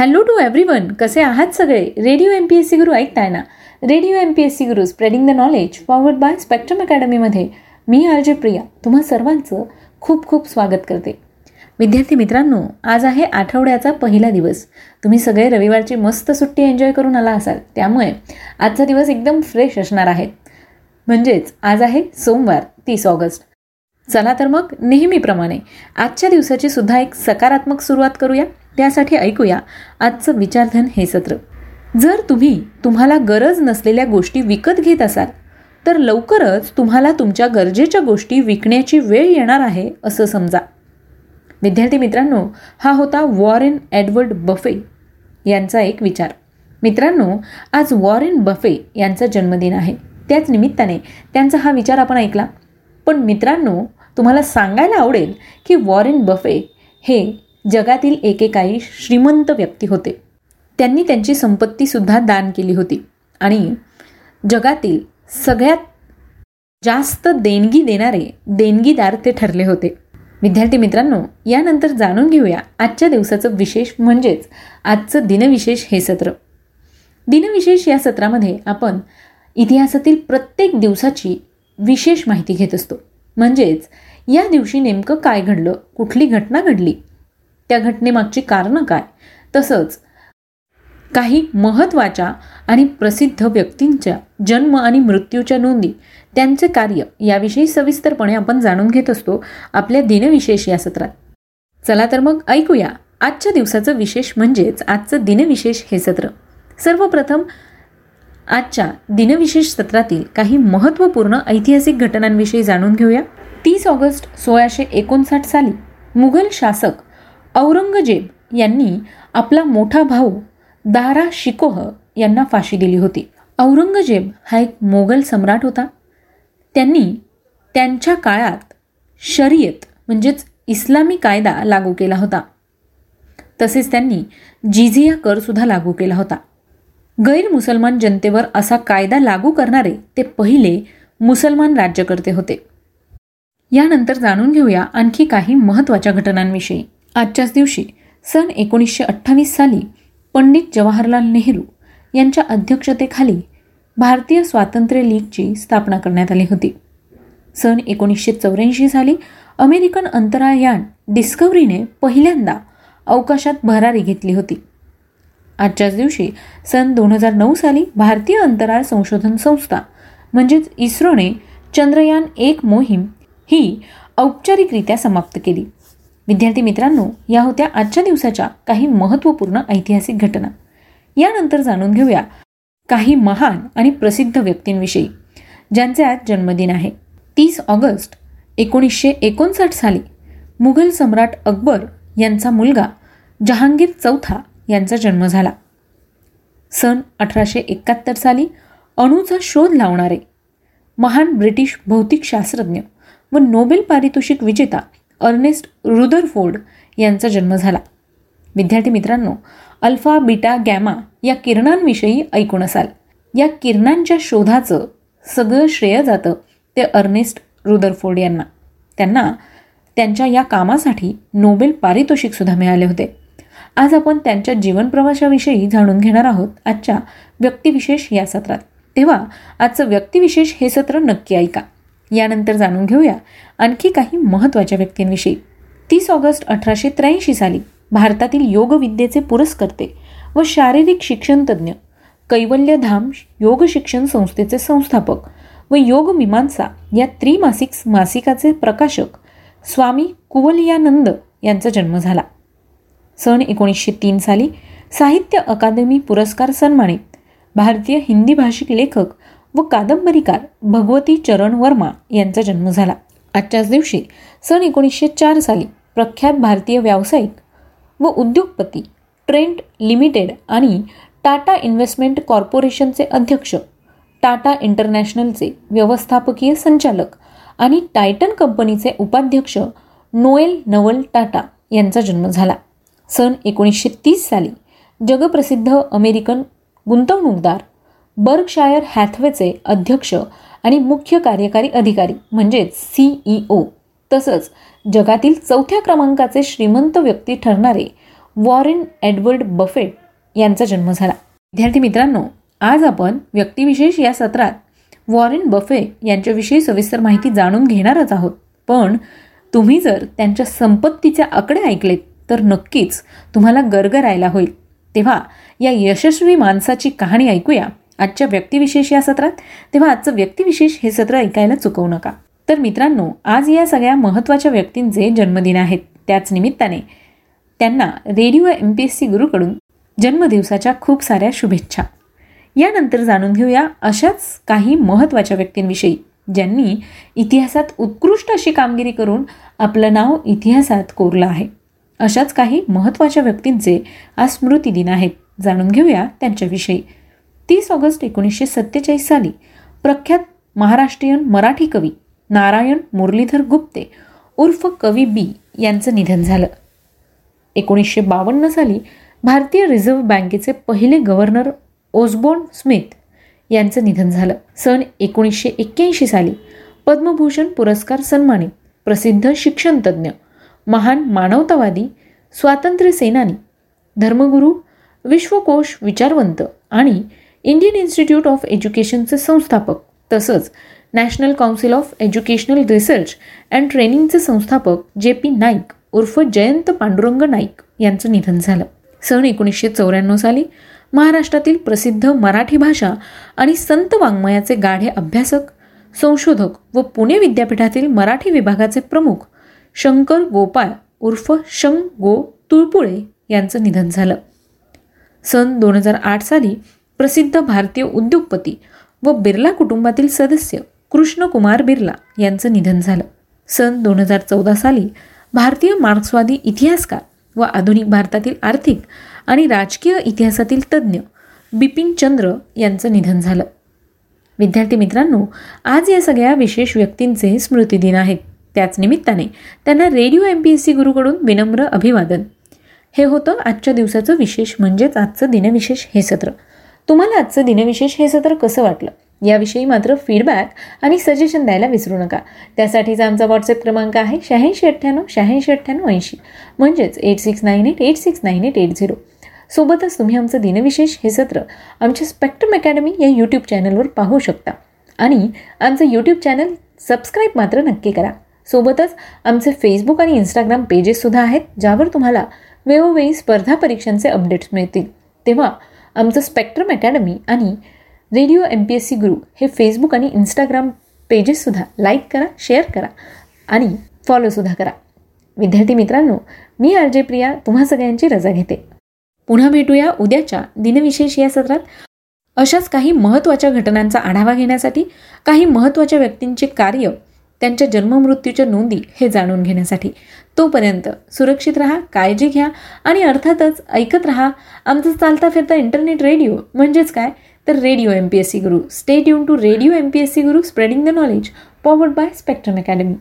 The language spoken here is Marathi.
हॅलो टू एव्हरी वन कसे आहात सगळे? Radio M P S C guru ऐकताय ना? Radio M P S C guru spreading the knowledge powered by Spectrum अकॅडमीमध्ये मी आरजे प्रिया. तुम्हा सर्वांचं खूप खूप स्वागत करते. विद्यार्थी मित्रांनो आज आहे आठवड्याचा पहिला दिवस. तुम्ही सगळे रविवारची मस्त सुट्टी एन्जॉय करून आला असाल. त्यामुळे आजचा दिवस एकदम फ्रेश असणार आहे. म्हणजेच आज आहे सोमवार तीस ऑगस्ट. चला तर मग नेहमीप्रमाणे आजच्या दिवसाची सुद्धा एक सकारात्मक सुरुवात करूया. त्यासाठी ऐकूया आजचं विचारधन हे सत्र. जर तुम्ही तुम्हाला गरज नसलेल्या गोष्टी विकत घेत असाल तर लवकरच तुम्हाला तुमच्या गरजेच्या गोष्टी विकण्याची वेळ येणार आहे असं समजा. विद्यार्थी मित्रांनो हा होता वॉरेन एडवर्ड बफे यांचा एक विचार. मित्रांनो आज वॉरेन बफे यांचा जन्मदिन आहे. त्याच निमित्ताने त्यांचा हा विचार आपण ऐकला. पण मित्रांनो तुम्हाला सांगायला आवडेल की वॉरेन बफे हे जगातील एकेकाळी श्रीमंत व्यक्ती होते. त्यांनी त्यांची संपत्तीसुद्धा दान केली होती. आणि जगातील सगळ्यात जास्त देणगी देणारे देणगीदार ते ठरले होते. विद्यार्थी मित्रांनो यानंतर जाणून घेऊया आजच्या दिवसाचं विशेष म्हणजेच आजचं दिनविशेष हे सत्र. दिनविशेष या सत्रामध्ये आपण इतिहासातील प्रत्येक दिवसाची विशेष माहिती घेत असतो. म्हणजेच या दिवशी नेमकं काय घडलं? कुठली घटना घडली? त्या घटनेमागची कारणं काय? तसंच काही महत्त्वाच्या आणि प्रसिद्ध व्यक्तींच्या जन्म आणि मृत्यूच्या नोंदी त्यांचे कार्य याविषयी सविस्तरपणे आपण जाणून घेत असतो आपल्या दिनविशेष या सत्रात. चला तर मग ऐकूया आजच्या दिवसाचं विशेष म्हणजेच आजचं दिनविशेष हे सत्र. सर्वप्रथम आजच्या दिनविशेष सत्रातील काही महत्त्वपूर्ण ऐतिहासिक घटनांविषयी जाणून घेऊया. तीस ऑगस्ट सोळाशे एकोणसाठ साली मुघल शासक औरंगजेब यांनी आपला मोठा भाऊ दारा शिकोह यांना फाशी दिली होती. औरंगजेब हा एक मोगल सम्राट होता. त्यांनी त्यांच्या काळात शर्यत म्हणजेच इस्लामी कायदा लागू केला होता. तसेच त्यांनी जिझिया करसुद्धा लागू केला होता. गैर मुसलमान जनतेवर असा कायदा लागू करणारे ते पहिले मुसलमान राज्यकर्ते होते. यानंतर जाणून घेऊया आणखी काही महत्त्वाच्या घटनांविषयी. आजच्याच दिवशी सन एकोणीसशे अठ्ठावीस साली पंडित जवाहरलाल नेहरू यांच्या अध्यक्षतेखाली भारतीय स्वातंत्र्य लीगची स्थापना करण्यात आली होती. सन एकोणीसशे चौऱ्याऐंशी साली अमेरिकन अंतराळयान डिस्कवरीने पहिल्यांदा अवकाशात भरारी घेतली होती. आजच्याच दिवशी सन दोन हजार नऊ साली भारतीय अंतराळ संशोधन संस्था म्हणजेच इस्रोने चंद्रयान एक मोहीम ही औपचारिकरित्या समाप्त केली. विद्यार्थी मित्रांनो या होत्या आजच्या दिवसाच्या काही महत्त्वपूर्ण ऐतिहासिक घटना. यानंतर जाणून घेऊया काही महान आणि प्रसिद्ध व्यक्तींविषयी ज्यांचे आज जन्मदिन आहे. तीस ऑगस्ट एकोणीसशे एकोणसाठ साली मुघल सम्राट अकबर यांचा मुलगा जहांगीर चौथा यांचा जन्म झाला. सन अठराशे एकाहत्तर साली अणूचा शोध लावणारे महान ब्रिटिश भौतिकशास्त्रज्ञ व नोबेल पारितोषिक विजेता अर्नेस्ट रुदरफोर्ड यांचा जन्म झाला. विद्यार्थी मित्रांनो अल्फा बीटा गॅमा या किरणांविषयी ऐकून असाल. या किरणांच्या शोधाचं सगळं श्रेय जातं ते अर्नेस्ट रुदरफोर्ड यांना. त्यांना त्यांच्या या कामासाठी नोबेल पारितोषिकसुद्धा मिळाले होते. आज आपण त्यांच्या जीवनप्रवाशाविषयी जाणून घेणार आहोत आजच्या व्यक्तिविशेष या सत्रात. तेव्हा आजचं व्यक्तिविशेष हे सत्र नक्की ऐका. यानंतर जाणून घेऊया आणखी काही महत्त्वाच्या व्यक्तींविषयी. तीस ऑगस्ट अठराशे त्र्याऐंशी साली भारतातील योगविद्येचे पुरस्कर्ते व शारीरिक शिक्षणतज्ञ कैवल्यधाम योग शिक्षण संस्थेचे संस्थापक व योग मीमांसा या त्रिमासिक मासिकाचे प्रकाशक स्वामी कुवलियानंद यांचा जन्म झाला. सन एकोणीसशे तीन साली साहित्य अकादमी पुरस्कार सन्मानित. भारतीय हिंदी भाषिक लेखक व कादंबरीकार भगवती चरण वर्मा यांचा जन्म झाला. आजच्याच दिवशी सन एकोणीसशे चार साली प्रख्यात भारतीय व्यावसायिक व उद्योगपती ट्रेंट लिमिटेड आणि टाटा इन्व्हेस्टमेंट कॉर्पोरेशनचे अध्यक्ष टाटा इंटरनॅशनलचे व्यवस्थापकीय संचालक आणि टायटन कंपनीचे उपाध्यक्ष नोएल नवल टाटा यांचा जन्म झाला. सन एकोणीसशे तीस साली जगप्रसिद्ध अमेरिकन गुंतवणूकदार बर्गशायर हॅथवेचे अध्यक्ष आणि मुख्य कार्यकारी अधिकारी म्हणजेच सीईओ तसंच जगातील चौथ्या क्रमांकाचे श्रीमंत व्यक्ती ठरणारे वॉरेन एडवर्ड बफेट यांचा जन्म झाला. विद्यार्थी मित्रांनो आज आपण व्यक्तिविशेष या सत्रात वॉरेन बफे यांच्याविषयी सविस्तर माहिती जाणून घेणारच आहोत. पण तुम्ही जर त्यांच्या संपत्तीचे आकडे ऐकलेत तर नक्कीच तुम्हाला गरगरायला होईल. तेव्हा या यशस्वी माणसाची कहाणी ऐकूया. आजच्या व्यक्तिविशेष या सत्रात. तेव्हा आजचं व्यक्तिविशेष हे सत्र ऐकायला चुकवू नका. तर मित्रांनो आज या सगळ्या महत्त्वाच्या व्यक्तींचे जन्मदिन आहेत त्याच निमित्ताने त्यांना radio M P S C गुरुकडून जन्मदिवसाच्या खूप साऱ्या शुभेच्छा. यानंतर जाणून घेऊया अशाच काही महत्त्वाच्या व्यक्तींविषयी ज्यांनी इतिहासात उत्कृष्ट अशी कामगिरी करून आपलं नाव इतिहासात कोरलं आहे. अशाच काही महत्त्वाच्या व्यक्तींचे आज स्मृतिदिन आहेत. जाणून घेऊया त्यांच्याविषयी. तीस ऑगस्ट एकोणीसशे सत्तेचाळीस साली प्रख्यात महाराष्ट्रीयन मराठी कवी नारायण मुरलीधर गुप्ते उर्फ कवी बी यांचं निधन झालं. एकोणीसशे बावन्न साली भारतीय रिझर्व्ह बँकेचे पहिले गव्हर्नर ओसबोर्न स्मिथ यांचं निधन झालं. सन एकोणीसशे एक्क्याऐंशी साली पद्मभूषण पुरस्कार सन्मानित प्रसिद्ध शिक्षणतज्ज्ञ महान मानवतावादी स्वातंत्र्य सेनानी धर्मगुरू विश्वकोश विचारवंत आणि इंडियन इन्स्टिट्यूट ऑफ एज्युकेशनचे संस्थापक तसंच national council of educational research and ट्रेनिंगचे संस्थापक जे पी नाईक उर्फ जयंत पांडुरंग नाईक यांचं निधन झालं. सन एकोणीसशे चौऱ्याण्णव साली महाराष्ट्रातील प्रसिद्ध मराठी भाषा आणि संत वाङ्मयाचे गाढे अभ्यासक संशोधक व पुणे विद्यापीठातील मराठी विभागाचे प्रमुख शंकर गोपाळ उर्फ शंग गो तुळपुळे यांचं निधन झालं. सन दोन हजार आठ साली प्रसिद्ध भारतीय उद्योगपती व बिर्ला कुटुंबातील सदस्य कृष्णकुमार बिर्ला यांचं निधन झालं. सन दोन हजार चौदा साली भारतीय मार्क्सवादी इतिहासकार व आधुनिक भारतातील आर्थिक आणि राजकीय इतिहासातील तज्ज्ञ बिपिन चंद्र यांचं निधन झालं. विद्यार्थी मित्रांनो आज या सगळ्या विशेष व्यक्तींचे स्मृतिदिन आहेत. त्याच निमित्ताने त्यांना radio M P S C गुरुकडून विनम्र अभिवादन. हे होतं आजच्या दिवसाचं विशेष म्हणजेच आजचं दिनविशेष हे सत्र. तुम्हाला आजचं दिनविशेष हे सत्र कसं वाटलं? याविषयी मात्र फीडबॅक आणि सजेशन द्यायला विसरू नका. त्यासाठीचा आमचा व्हॉट्सअप क्रमांक आहे शहाऐंशी अठ्ठ्याण्णव शहाऐंशी अठ्ठ्याण्णव ऐंशी. म्हणजेच eight six nine eight eight six nine eight eight zero सोबतच तुम्ही आमचं दिनविशेष हे सत्र आमच्या स्पेक्ट्रम अकॅडमी या यूट्यूब चॅनलवर पाहू शकता. आणि आमचं यूट्यूब चॅनल सबस्क्राईब मात्र नक्की करा. सोबतच आमचे फेसबुक आणि इंस्टाग्राम पेजेससुद्धा आहेत ज्यावर तुम्हाला वेळोवेळी स्पर्धा परीक्षांचे अपडेट्स मिळतील. तेव्हा आमचं स्पेक्ट्रम अकॅडमी आणि radio M P S C Guru हे फेसबुक आणि इंस्टाग्राम पेजेससुद्धा लाईक करा शेअर करा आणि फॉलोसुद्धा करा. विद्यार्थी मित्रांनो मी आर जे प्रिया तुम्हा सगळ्यांची रजा घेते. पुन्हा भेटूया उद्याच्या दिनविशेष या सत्रात. अशाच काही महत्त्वाच्या घटनांचा आढावा घेण्यासाठी काही महत्त्वाच्या व्यक्तींचे कार्य त्यांच्या जन्ममृत्यूच्या नोंदी हे जाणून घेण्यासाठी. तोपर्यंत सुरक्षित राहा काळजी घ्या आणि अर्थातच ऐकत राहा. आमचं चालता फिरता इंटरनेट रेडिओ म्हणजेच काय? तर radio M P S C Guru stay युन to radio M P S C Guru spreading the knowledge powered by spectrum academy